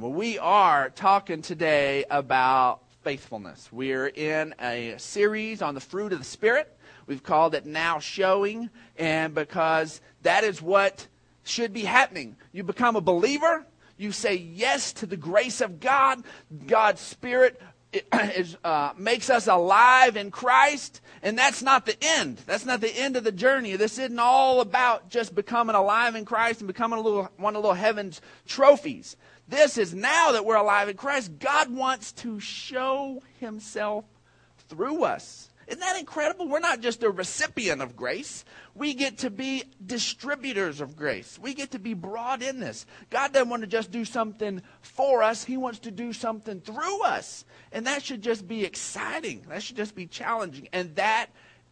Well, we are talking today about faithfulness. We're in a series on the fruit of the Spirit. We've called it Now Showing, and because that is what should be happening. You become a believer, you say yes to the grace of God, God's Spirit uh, makes us alive in Christ, and that's not the end. That's not the end of the journey. This isn't all about just becoming alive in Christ and becoming a little one of little heaven's trophies. This is now that we're alive in Christ. God wants to show Himself through us. Isn't that incredible? We're not just a recipient of grace. We get to be distributors of grace. We get to be brought in this. God doesn't want to just do something for us, He wants to do something through us. And that should just be exciting. That should just be challenging. And that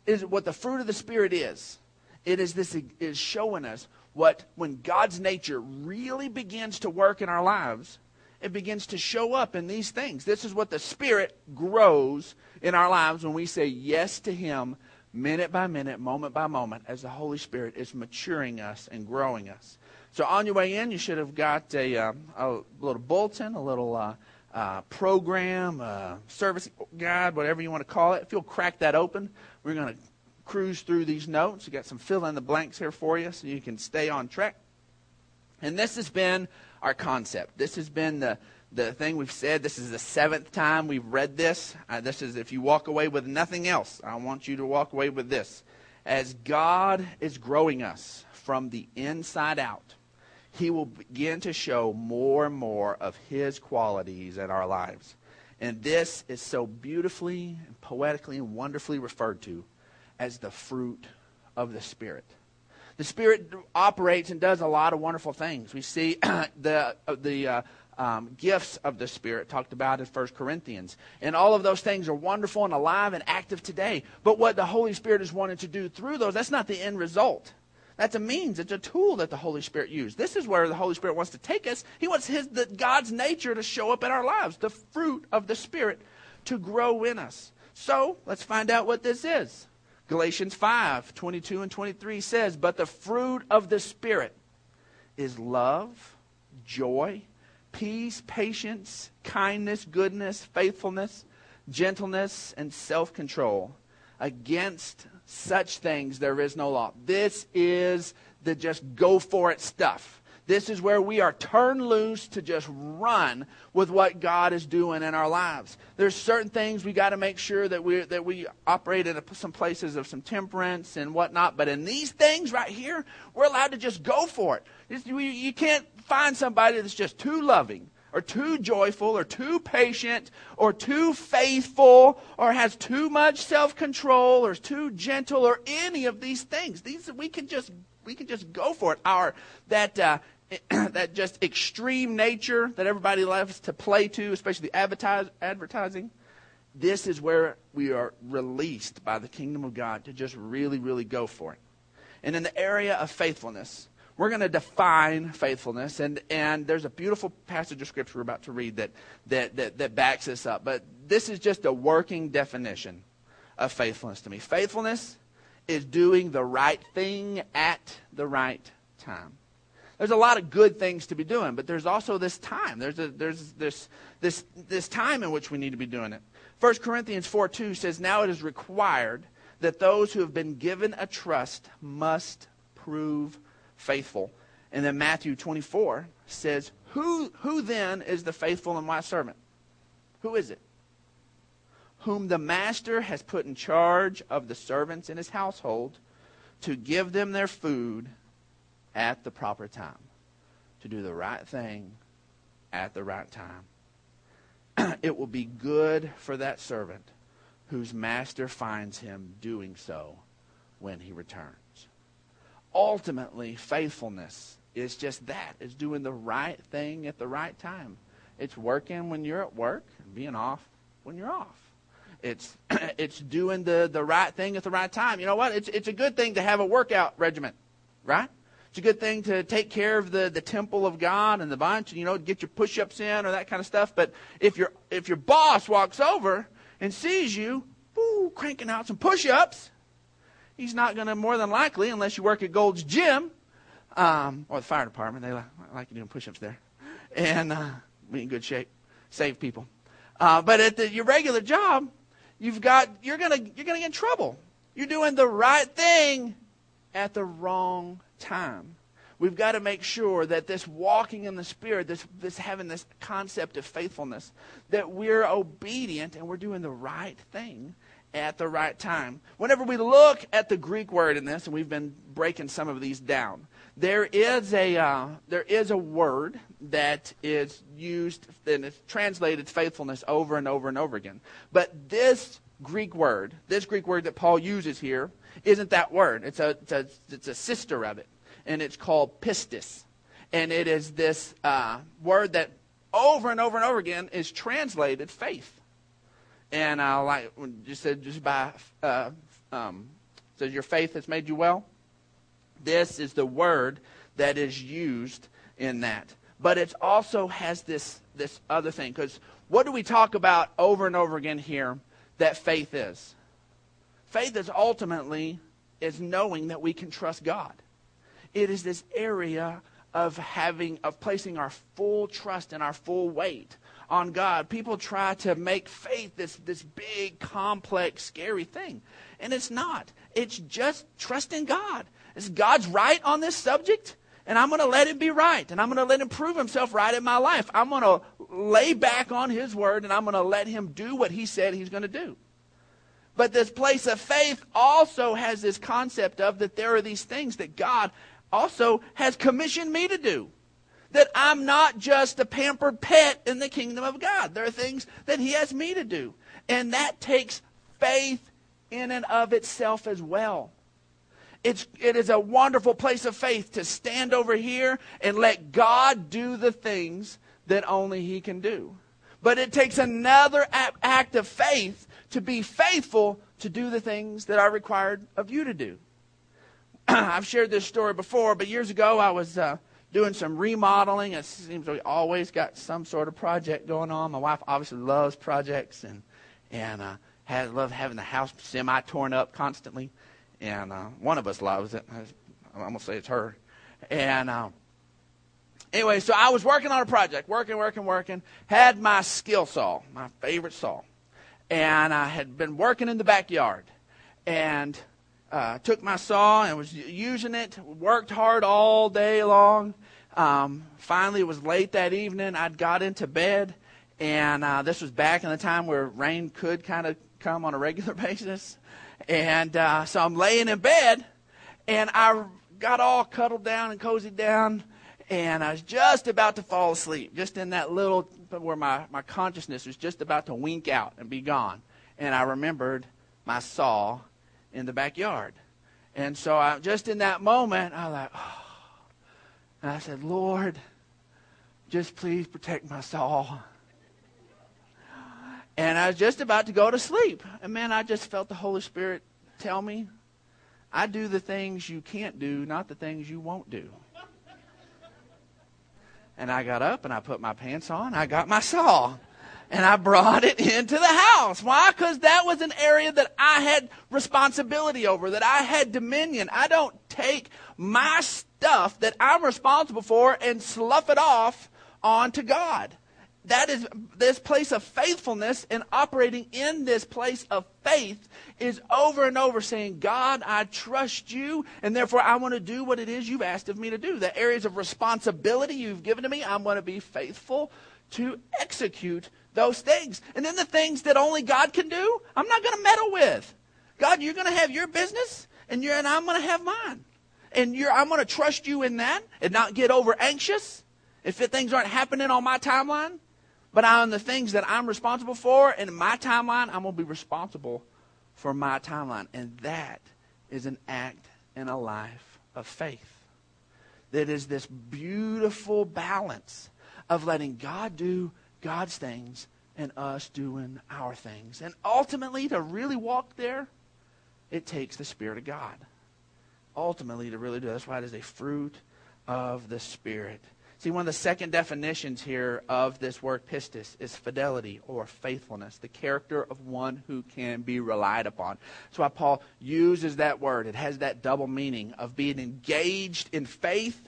is what the fruit of the Spirit is. It is this is showing us what when God's nature really begins to work in our lives, it begins to show up in these things. This is what the Spirit grows in our lives when we say yes to Him minute by minute, moment by moment, as the Holy Spirit is maturing us and growing us. So on your way in, you should have got a, uh, a little bulletin, a little uh, uh, program, uh, service guide, whatever you want to call it. If you'll crack that open, we're going to cruise through these notes. We got some fill in the blanks here for you so you can stay on track. And this has been our concept. This has been the, the thing we've said. This is the seventh time we've read this. Uh, this is if you walk away with nothing else, I want you to walk away with this. As God is growing us from the inside out, He will begin to show more and more of His qualities in our lives. And this is so beautifully poetically and wonderfully referred to as the fruit of the Spirit. The Spirit operates and does a lot of wonderful things. We see the, uh, the uh, um, gifts of the Spirit talked about in 1 Corinthians. And all of those things are wonderful and alive and active today. But what the Holy Spirit is wanting to do through those, that's not the end result. That's a means. It's a tool that the Holy Spirit used. This is where the Holy Spirit wants to take us. He wants his, the, God's nature to show up in our lives, the fruit of the Spirit to grow in us. So let's find out what this is. Galatians 5 22 and 23 says, But the fruit of the Spirit is love, joy, peace, patience, kindness, goodness, faithfulness, gentleness, and self control. Against such things there is no law. This is the just go for it stuff. This is where we are turned loose to just run with what God is doing in our lives. There's certain things we got to make sure that we that we operate in some places of some temperance and whatnot. But in these things right here, we're allowed to just go for it. You can't find somebody that's just too loving or too joyful or too patient or too faithful or has too much self-control or is too gentle or any of these things. These we can just we can just go for it. Our that uh, that just extreme nature that everybody loves to play to, especially the advertise, advertising, this is where we are released by the kingdom of God to just really, really go for it. And in the area of faithfulness, we're going to define faithfulness, and, and there's a beautiful passage of scripture we're about to read that, that, that, that backs this up. But this is just a working definition of faithfulness to me. Faithfulness is doing the right thing at the right time there's a lot of good things to be doing, but there's also this time. There's, a, there's this, this, this time in which we need to be doing it. 1 Corinthians 4 2 says, Now it is required that those who have been given a trust must prove faithful. And then Matthew 24 says, Who, who then is the faithful and wise servant? Who is it? Whom the master has put in charge of the servants in his household to give them their food at the proper time, to do the right thing at the right time. it will be good for that servant whose master finds him doing so when he returns. Ultimately, faithfulness is just that. It's doing the right thing at the right time. It's working when you're at work and being off when you're off. It's it's doing the, the right thing at the right time. You know what? It's it's a good thing to have a workout regimen, right? It's a good thing to take care of the, the temple of God and the bunch, and you know, get your push-ups in or that kind of stuff. But if your if your boss walks over and sees you, ooh, cranking out some push-ups, he's not going to more than likely, unless you work at Gold's Gym um, or the fire department, they like, like you doing push-ups there, and uh, be in good shape, save people. Uh, but at the, your regular job, you've got you're gonna you're gonna get in trouble. You're doing the right thing at the wrong time. We've got to make sure that this walking in the Spirit, this, this having this concept of faithfulness, that we're obedient and we're doing the right thing at the right time. Whenever we look at the Greek word in this, and we've been breaking some of these down, there is a uh, there is a word that is used and it's translated faithfulness over and over and over again. But this Greek word, this Greek word that Paul uses here, isn't that word. It's a it's a, it's a sister of it, and it's called pistis, and it is this uh, word that over and over and over again is translated faith. And I like just said just by uh, um, says your faith has made you well. This is the word that is used in that. But it also has this this other thing because what do we talk about over and over again here that faith is? Faith is ultimately is knowing that we can trust God. It is this area of having of placing our full trust and our full weight on God. People try to make faith this, this big, complex, scary thing. And it's not. It's just trusting God. Is God's right on this subject? And I'm going to let it be right. And I'm going to let him prove himself right in my life. I'm going to lay back on his word and I'm going to let him do what he said he's going to do. But this place of faith also has this concept of that there are these things that God also has commissioned me to do that I'm not just a pampered pet in the kingdom of God. There are things that He has me to do. And that takes faith in and of itself as well. It's, it is a wonderful place of faith to stand over here and let God do the things that only He can do. But it takes another act of faith to be faithful to do the things that are required of you to do. I've shared this story before, but years ago I was uh, doing some remodeling. It seems we always got some sort of project going on. My wife obviously loves projects and and uh, has loved having the house semi torn up constantly. And uh, one of us loves it. I'm gonna say it's her. And uh, anyway, so I was working on a project, working, working, working. Had my skill saw, my favorite saw, and I had been working in the backyard, and uh, took my saw and was using it. Worked hard all day long. Um, finally, it was late that evening. I'd got into bed, and uh, this was back in the time where rain could kind of come on a regular basis. And uh, so I'm laying in bed, and I got all cuddled down and cozied down, and I was just about to fall asleep, just in that little where my, my consciousness was just about to wink out and be gone. And I remembered my saw in the backyard. And so I just in that moment, I was like, oh. And I said, Lord, just please protect my saw. And I was just about to go to sleep. And man, I just felt the Holy Spirit tell me, I do the things you can't do, not the things you won't do. And I got up and I put my pants on. I got my saw and I brought it into the house. Why? Because that was an area that I had responsibility over, that I had dominion. I don't take my stuff that I'm responsible for and slough it off onto God. That is this place of faithfulness and operating in this place of faith is over and over saying, God, I trust you, and therefore I want to do what it is you've asked of me to do. The areas of responsibility you've given to me, I'm going to be faithful to execute those things. And then the things that only God can do, I'm not going to meddle with. God, you're going to have your business, and, you're, and I'm going to have mine. And I'm going to trust you in that and not get over anxious if things aren't happening on my timeline. But on the things that I'm responsible for in my timeline, I'm going to be responsible for my timeline. And that is an act and a life of faith. That is this beautiful balance of letting God do God's things and us doing our things. And ultimately, to really walk there, it takes the Spirit of God. Ultimately, to really do that's why it is a fruit of the Spirit. See, one of the second definitions here of this word pistis is fidelity or faithfulness, the character of one who can be relied upon. That's why Paul uses that word. It has that double meaning of being engaged in faith,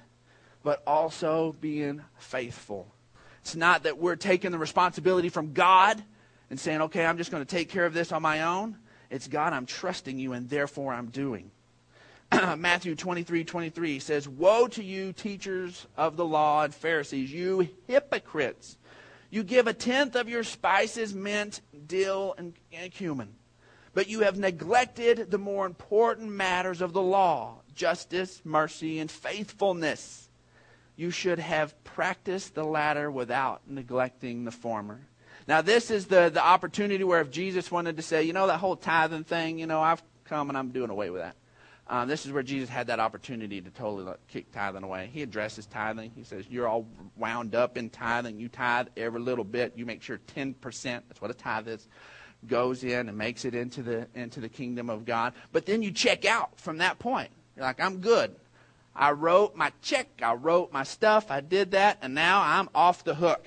but also being faithful It's not that we're taking the responsibility from God and saying, okay, I'm just going to take care of this on my own. It's God, I'm trusting you, and therefore I'm doing. Matthew 23 23 says, Woe to you, teachers of the law and Pharisees, you hypocrites! You give a tenth of your spices, mint, dill, and, and cumin, but you have neglected the more important matters of the law justice, mercy, and faithfulness. You should have practiced the latter without neglecting the former. Now, this is the, the opportunity where if Jesus wanted to say, you know, that whole tithing thing, you know, I've come and I'm doing away with that. Um, this is where Jesus had that opportunity to totally kick tithing away. He addresses tithing. He says, You're all wound up in tithing. You tithe every little bit. You make sure 10%, that's what a tithe is, goes in and makes it into the, into the kingdom of God. But then you check out from that point. You're like, I'm good. I wrote my check. I wrote my stuff. I did that. And now I'm off the hook.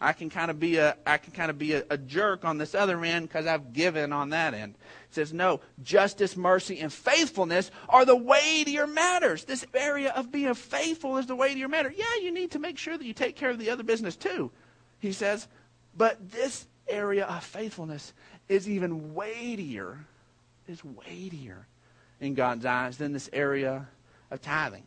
I can kind of be a I can kind of be a, a jerk on this other end because I've given on that end. It says no, justice, mercy, and faithfulness are the weightier matters. This area of being faithful is the weightier matter. Yeah, you need to make sure that you take care of the other business too. He says, but this area of faithfulness is even weightier, is weightier in God's eyes than this area of tithing.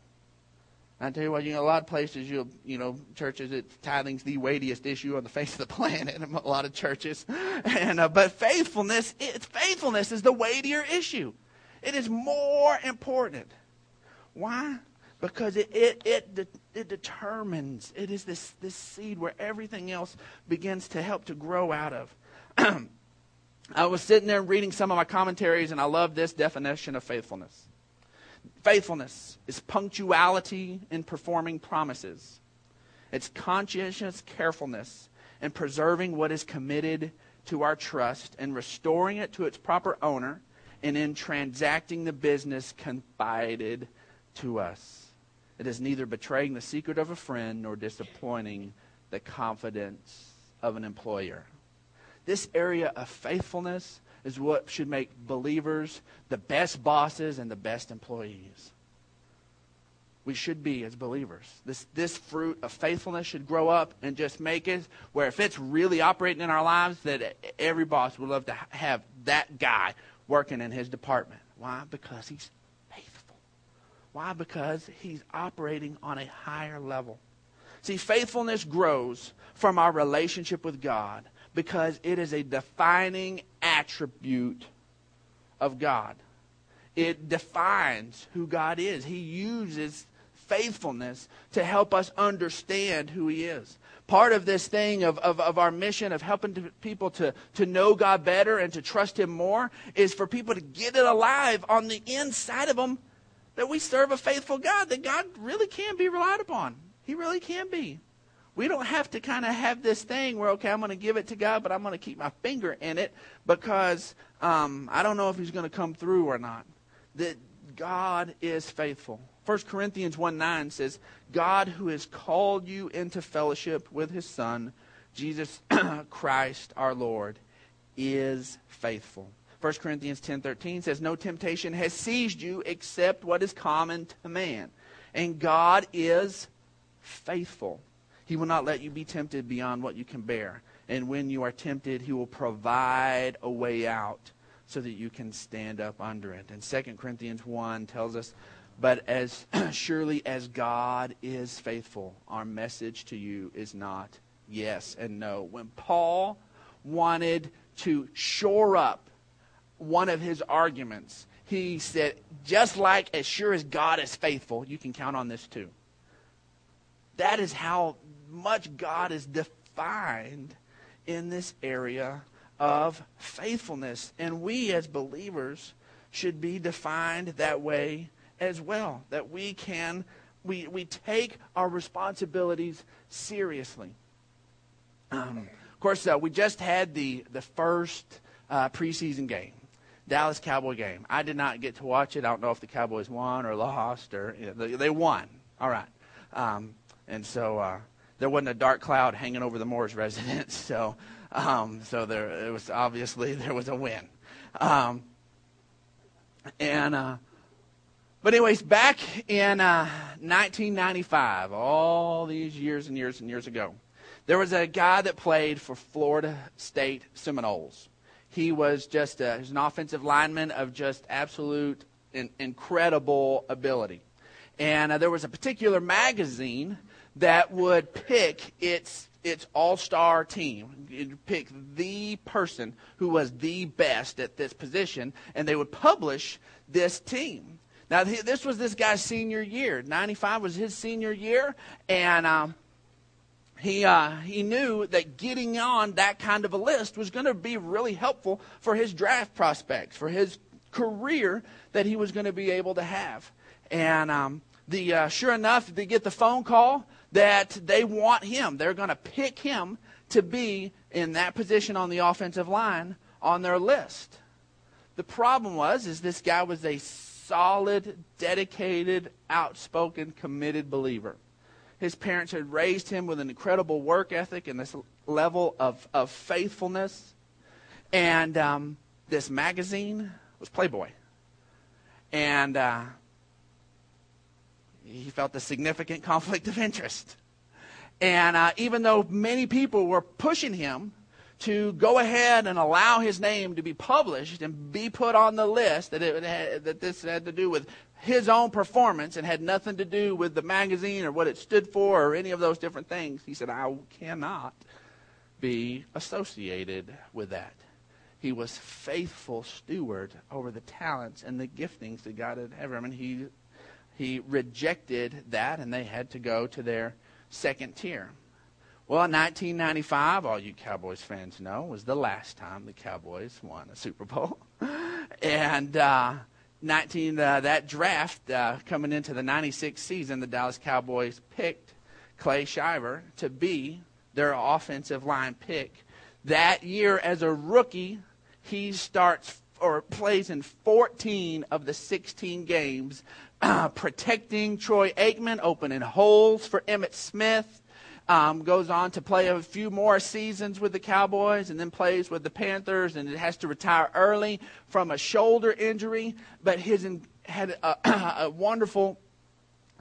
I tell you what, you know, a lot of places, you you know, churches, it, tithing's the weightiest issue on the face of the planet a lot of churches. And uh, but faithfulness, it's faithfulness is the weightier issue. It is more important. Why? Because it it it, it determines. It is this this seed where everything else begins to help to grow out of. I was sitting there reading some of my commentaries, and I love this definition of faithfulness. Faithfulness is punctuality in performing promises. It's conscientious carefulness in preserving what is committed to our trust and restoring it to its proper owner and in transacting the business confided to us. It is neither betraying the secret of a friend nor disappointing the confidence of an employer. This area of faithfulness is what should make believers the best bosses and the best employees. We should be as believers. This, this fruit of faithfulness should grow up and just make it where if it's really operating in our lives, that every boss would love to have that guy working in his department. Why? Because he's faithful. Why? Because he's operating on a higher level. See, faithfulness grows from our relationship with God because it is a defining attribute of God. It defines who God is. He uses faithfulness to help us understand who He is. Part of this thing of, of, of our mission of helping to, people to, to know God better and to trust Him more is for people to get it alive on the inside of them that we serve a faithful God, that God really can be relied upon. He really can be. We don't have to kind of have this thing where, okay, I'm going to give it to God, but I'm going to keep my finger in it because um, I don't know if He's going to come through or not. That God is faithful. 1 Corinthians 1 9 says, God who has called you into fellowship with His Son, Jesus Christ our Lord, is faithful. 1 Corinthians 10:13 says no temptation has seized you except what is common to man and God is faithful he will not let you be tempted beyond what you can bear. And when you are tempted, He will provide a way out so that you can stand up under it. And 2 Corinthians 1 tells us, But as surely as God is faithful, our message to you is not yes and no. When Paul wanted to shore up one of his arguments, he said, just like as sure as God is faithful, you can count on this too. That is how much God is defined in this area of faithfulness. And we as believers should be defined that way as well. That we can, we, we take our responsibilities seriously. Um, of course, uh, we just had the, the first uh, preseason game. Dallas Cowboy game. I did not get to watch it. I don't know if the Cowboys won or lost or you know, they, they, won. All right. Um, and so uh, there wasn't a dark cloud hanging over the Moore's residence. So, um, so there it was obviously there was a win. Um, and uh, but anyways, back in uh, 1995, all these years and years and years ago, There was a guy that played for Florida State Seminoles. He was just a, he was an offensive lineman of just absolute in, incredible ability. And uh, there was a particular magazine that would pick its its all-star team. It'd pick the person who was the best at this position, and they would publish this team. Now, this was this guy's senior year. 95 was his senior year, and um, he, uh, he knew that getting on that kind of a list was going to be really helpful for his draft prospects, for his career that he was going to be able to have. And um, the uh, sure enough, they get the phone call that they want him. They're going to pick him to be in that position on the offensive line on their list. The problem was is this guy was a solid, dedicated, outspoken, committed believer. His parents had raised him with an incredible work ethic and this level of, of faithfulness. And um, this magazine was Playboy. And uh, he felt a significant conflict of interest. And uh, even though many people were pushing him to go ahead and allow his name to be published and be put on the list, that, it had, that this had to do with his own performance and had nothing to do with the magazine or what it stood for or any of those different things, he said, I cannot be associated with that. He was faithful steward over the talents and the giftings that God had given him. And he he rejected that, and they had to go to their second tier. Well, in 1995, all you Cowboys fans know, was the last time the Cowboys won a Super Bowl. and uh, 19 uh, that draft uh, coming into the 96 season, the Dallas Cowboys picked Clay Shiver to be their offensive line pick. That year, as a rookie, he starts or plays in 14 of the 16 games protecting Troy Aikman, opening holes for Emmitt Smith. Um, goes on to play a few more seasons with the Cowboys and then plays with the Panthers and it has to retire early from a shoulder injury. But his had a, a wonderful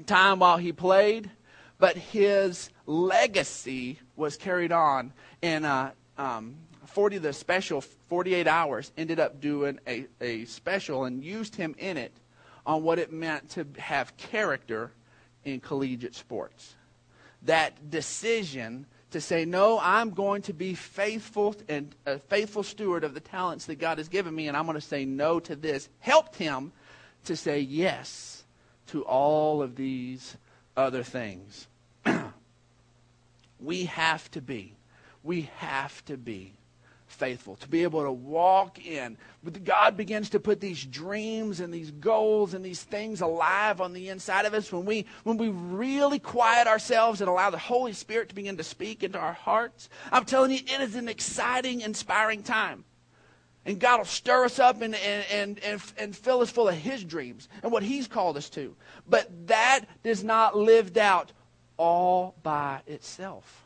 time while he played. But his legacy was carried on in uh, um, 40 the special 48 hours ended up doing a, a special and used him in it on what it meant to have character in collegiate sports. That decision to say, no, I'm going to be faithful and a faithful steward of the talents that God has given me, and I'm going to say no to this, helped him to say yes to all of these other things. we have to be, we have to be faithful, to be able to walk in. But God begins to put these dreams and these goals and these things alive on the inside of us when we when we really quiet ourselves and allow the Holy Spirit to begin to speak into our hearts. I'm telling you, it is an exciting, inspiring time. And God will stir us up and, and, and, and, fill us full of His dreams and what He's called us to. But that is not lived out all by itself.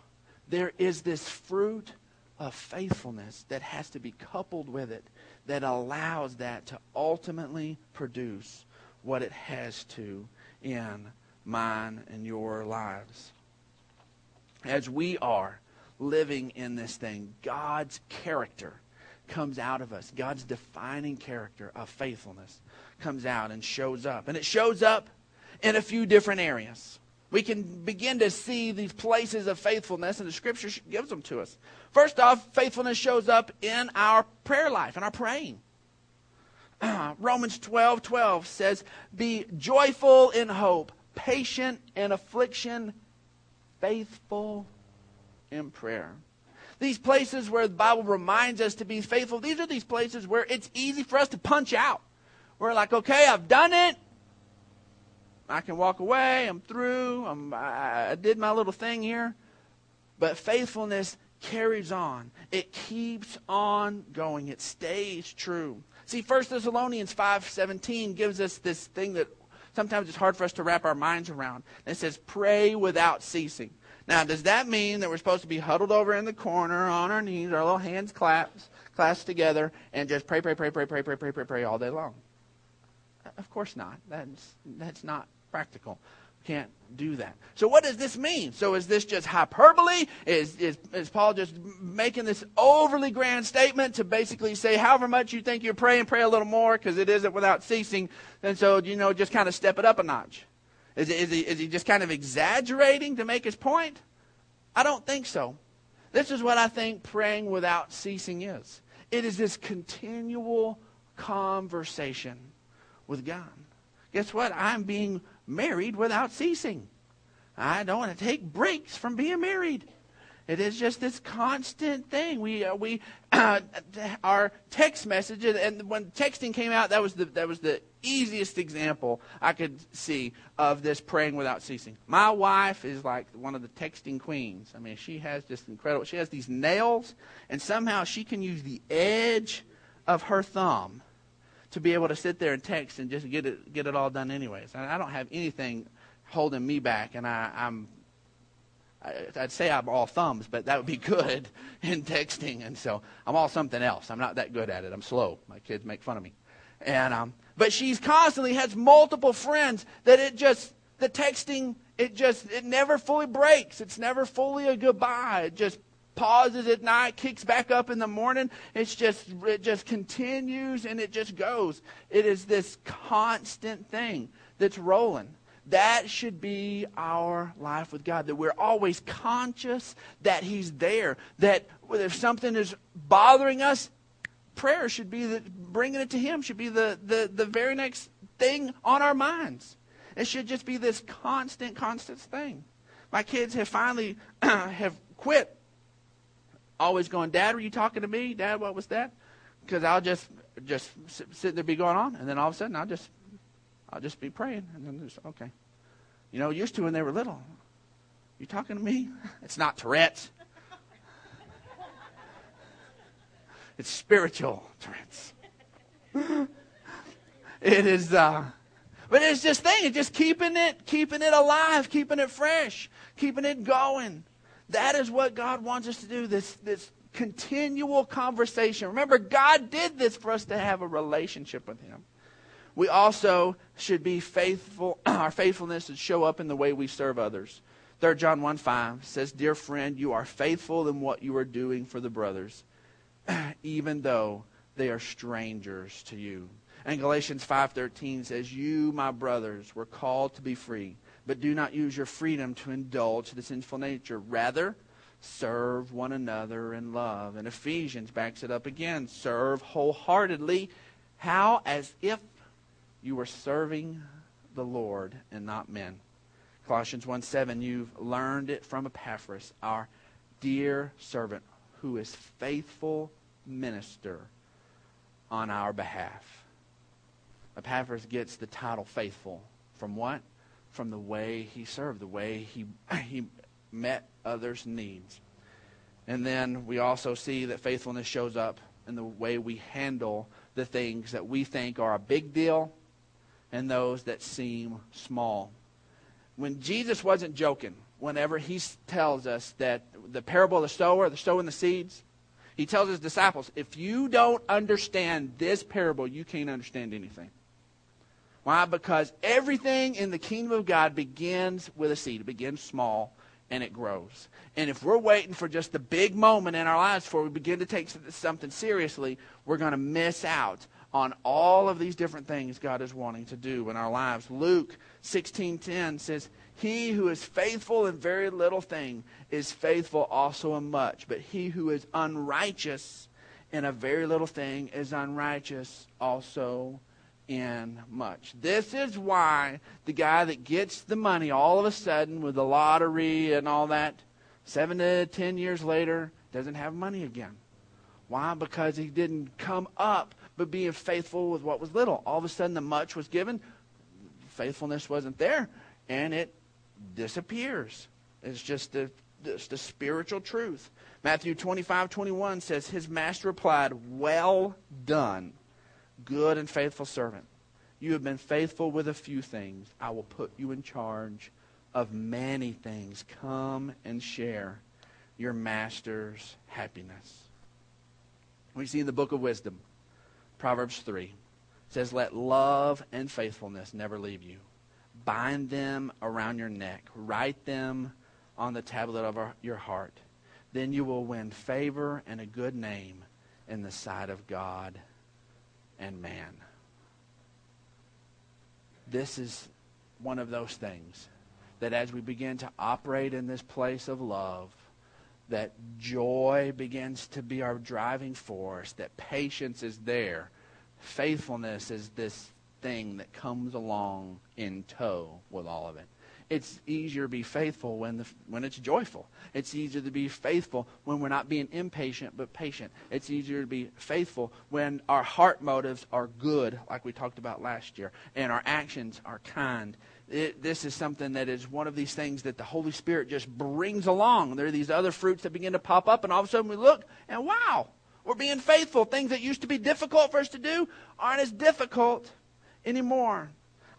There is this fruit of faithfulness that has to be coupled with it that allows that to ultimately produce what it has to in mine and your lives. As we are living in this thing, God's character comes out of us. God's defining character of faithfulness comes out and shows up. And it shows up in a few different areas we can begin to see these places of faithfulness, and the scripture gives them to us. First off, faithfulness shows up in our prayer life, in our praying. Romans 12 12 says, Be joyful in hope, patient in affliction, faithful in prayer. These places where the Bible reminds us to be faithful, these are these places where it's easy for us to punch out. We're like, okay, I've done it. I can walk away. I'm through. I'm, I, did my little thing here. But faithfulness carries on. It keeps on going. It stays true. See, 1 Thessalonians 5.17 gives us this thing that sometimes it's hard for us to wrap our minds around. It says, pray without ceasing. Now, does that mean that we're supposed to be huddled over in the corner on our knees, our little hands clasped, clasped together, and just pray, pray, pray, pray, pray, pray, pray, pray, pray all day long? Of course not. That's, that's not practical. Can't do that. So what does this mean? So is this just hyperbole? Is, is, is Paul just making this overly grand statement to basically say however much you think you're praying, pray a little more because it isn't without ceasing. And so, you know, just kind of step it up a notch. Is, is, he, is he just kind of exaggerating to make his point? I don't think so. This is what I think praying without ceasing is. It is this continual conversation with God. Guess what? I'm being married without ceasing. I don't want to take breaks from being married. It is just this constant thing. We uh, we uh, our text messages, and when texting came out, that was the that was the easiest example I could see of this praying without ceasing. My wife is like one of the texting queens. I mean, she has just incredible. She has these nails, and somehow she can use the edge of her thumb to be able to sit there and text and just get it get it all done anyways. I, I don't have anything holding me back, and I, I'm I'd say I'm all thumbs, but that would be good in texting. And so I'm all something else. I'm not that good at it. I'm slow. My kids make fun of me. And um, but she's constantly has multiple friends that it just the texting it just it never fully breaks. It's never fully a goodbye. It just pauses at night, kicks back up in the morning. It's just it just continues and it just goes. It is this constant thing that's rolling. That should be our life with God, that we're always conscious that He's there, that if something is bothering us, prayer should be the, bringing it to Him, should be the, the, the very next thing on our minds. It should just be this constant, constant thing. My kids have finally have quit always going, Dad, were you talking to me? Dad, what was that? Because I'll just just sit there, be going on, and then all of a sudden I'll just I'll just be praying, and then there's okay. You know, used to when they were little. You talking to me? It's not Tourette's. It's spiritual Tourette's. it is, uh, but it's just thing. It's just keeping it, keeping it alive, keeping it fresh, keeping it going. That is what God wants us to do. This, this continual conversation. Remember, God did this for us to have a relationship with Him we also should be faithful. Our faithfulness should show up in the way we serve others. 3 John 1 5 says, Dear friend, you are faithful in what you are doing for the brothers, even though they are strangers to you. And Galatians 5:13 says, "You, my brothers, were called to be free, but do not use your freedom to indulge the sinful nature. Rather, serve one another in love." And Ephesians backs it up again, "Serve wholeheartedly, how as if you were serving the Lord and not men. Colossians 1 7, you've learned it from Epaphras, our dear servant, who is faithful minister on our behalf. Epaphras gets the title faithful from what? From the way he served, the way he, he met others' needs. And then we also see that faithfulness shows up in the way we handle the things that we think are a big deal and those that seem small. When Jesus wasn't joking, whenever he tells us that the parable of the sower, the sowing the seeds, he tells his disciples, if you don't understand this parable, you can't understand anything. Why? Because everything in the kingdom of God begins with a seed. It begins small and it grows. And if we're waiting for just the big moment in our lives before we begin to take something seriously, we're going to miss out on all of these different things God is wanting to do in our lives. Luke 16:10 says, "He who is faithful in very little thing is faithful also in much, but he who is unrighteous in a very little thing is unrighteous also in much." This is why the guy that gets the money all of a sudden with the lottery and all that 7 to 10 years later doesn't have money again. Why? Because he didn't come up but being faithful with what was little. All of a sudden, the much was given, faithfulness wasn't there, and it disappears. It's just the, just the spiritual truth. Matthew 25, 21 says, His master replied, Well done, good and faithful servant. You have been faithful with a few things. I will put you in charge of many things. Come and share your master's happiness. We see in the book of wisdom Proverbs 3 says, Let love and faithfulness never leave you. bind them around your neck, write them on the tablet of our, your heart. Then you will win favor and a good name in the sight of God and man. This is one of those things that as we begin to operate in this place of love, that joy begins to be our driving force, that patience is there, faithfulness is this thing that comes along in tow with all of it. It's easier to be faithful when, the, when it's joyful. It's easier to be faithful when we're not being impatient but patient. It's easier to be faithful when our heart motives are good, like we talked about last year, and our actions are kind. It, this is something that is one of these things that the Holy Spirit just brings along. There are these other fruits that begin to pop up, and all of a sudden we look, and wow, we're being faithful. Things that used to be difficult for us to do aren't as difficult anymore.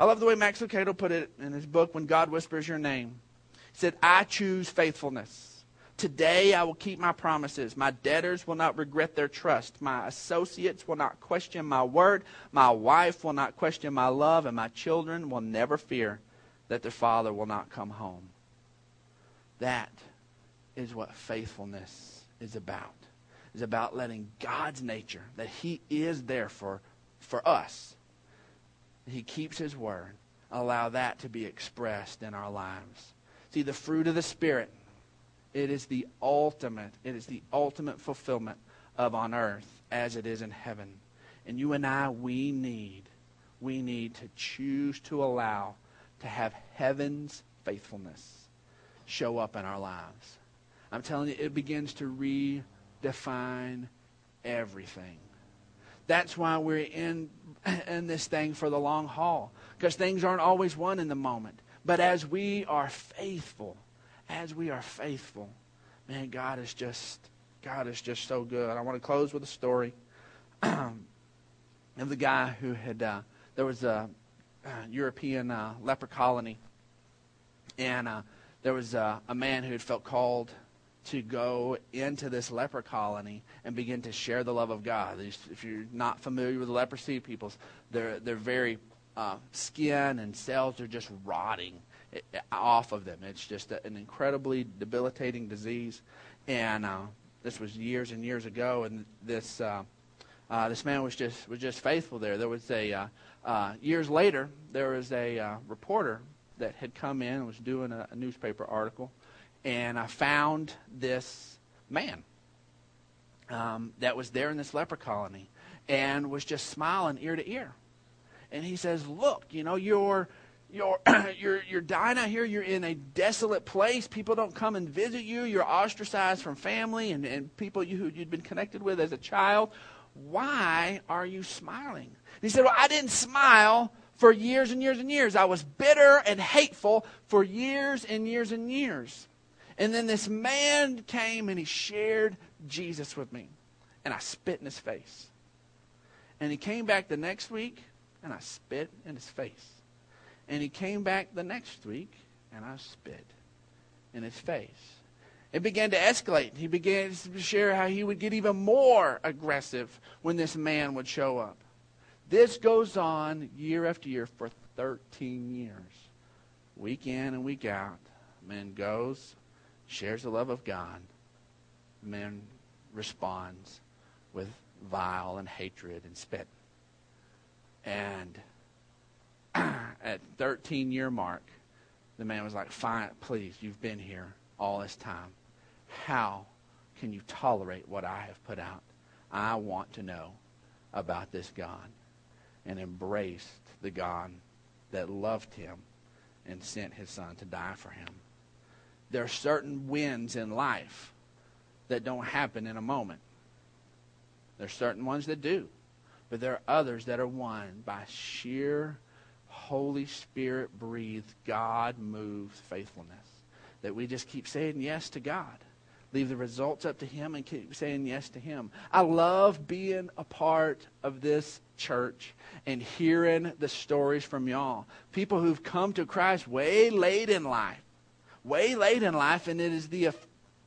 I love the way Max Lucado put it in his book, When God Whispers Your Name. He said, I choose faithfulness. Today I will keep my promises. My debtors will not regret their trust. My associates will not question my word. My wife will not question my love. And my children will never fear that their father will not come home. That is what faithfulness is about. Is about letting God's nature, that He is there for, for us, he keeps His word. Allow that to be expressed in our lives. See, the fruit of the Spirit, it is the ultimate, it is the ultimate fulfillment of on earth as it is in heaven. And you and I, we need, we need to choose to allow to have heaven's faithfulness show up in our lives. I'm telling you, it begins to redefine everything. That's why we're in, in this thing for the long haul, because things aren't always won in the moment. But as we are faithful, as we are faithful, man, God is just, God is just so good. I want to close with a story of the guy who had, uh, there was a, a European uh, leper colony, and uh, there was a man who had felt called to go into this leper colony and begin to share the love of God. If you're not familiar with leprosy, people's they're they're very uh, skin and cells are just rotting eh, eh, off of them. It's just an incredibly debilitating disease, and uh, this was years and years ago. And this uh, uh, this man was just was just faithful there. There was a uh, uh, years later there was a reporter that had come in and was doing a, a newspaper article and I found this man um, that was there in this leper colony and was just smiling ear to ear. And he says, "Look, you know, you're you're you're you're dying out here. You're in a desolate place. People don't come and visit you. You're ostracized from family and, and people you, who you'd been connected with as a child. Why are you smiling?" And he said, "Well, I didn't smile." For years and years and years. I was bitter and hateful for years and years and years. And then this man came and he shared Jesus with me. And I spit in his face. And he came back the next week and I spit in his face. And he came back the next week and I spit in his face. It began to escalate. He began to share how he would get even more aggressive when this man would show up. This goes on year after year for 13 years. Week in and week out. Man goes, shares the love of God, man responds with vile and hatred and spit. And at 13 year mark, the man was like, fine, please, you've been here all this time. How can you tolerate what I have put out? I want to know about this God. And embraced the God that loved him and sent his son to die for him there are certain wins in life that don't happen in a moment. There's certain ones that do. But there are others that are won by sheer Holy Spirit breathed, God moved faithfulness. That we just keep saying yes to God. Leave the results up to Him and keep saying yes to Him. I love being a part of this church and hearing the stories from y'all. People who've come to Christ way late in life way late in life, and it is the,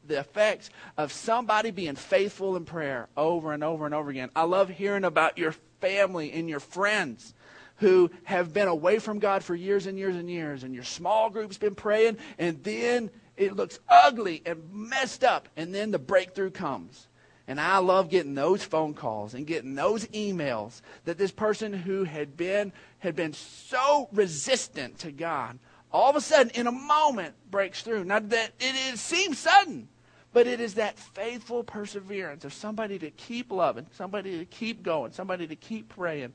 the effects of somebody being faithful in prayer over and over and over again. I love hearing about your family and your friends who have been away from God for years and years and years, and your small group's been praying, and then it looks ugly and messed up, and then the breakthrough comes. And I love getting those phone calls and getting those emails that this person who had been had been so resistant to God all of a sudden in a moment breaks through. Now that it, it seems sudden, but it is that faithful perseverance of somebody to keep loving, somebody to keep going, somebody to keep praying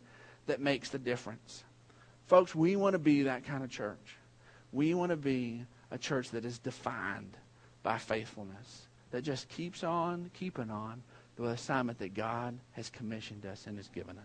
that makes the difference. Folks, we want to be that kind of church. We want to be a church that is defined by faithfulness that just keeps on keeping on the assignment that God has commissioned us and has given us.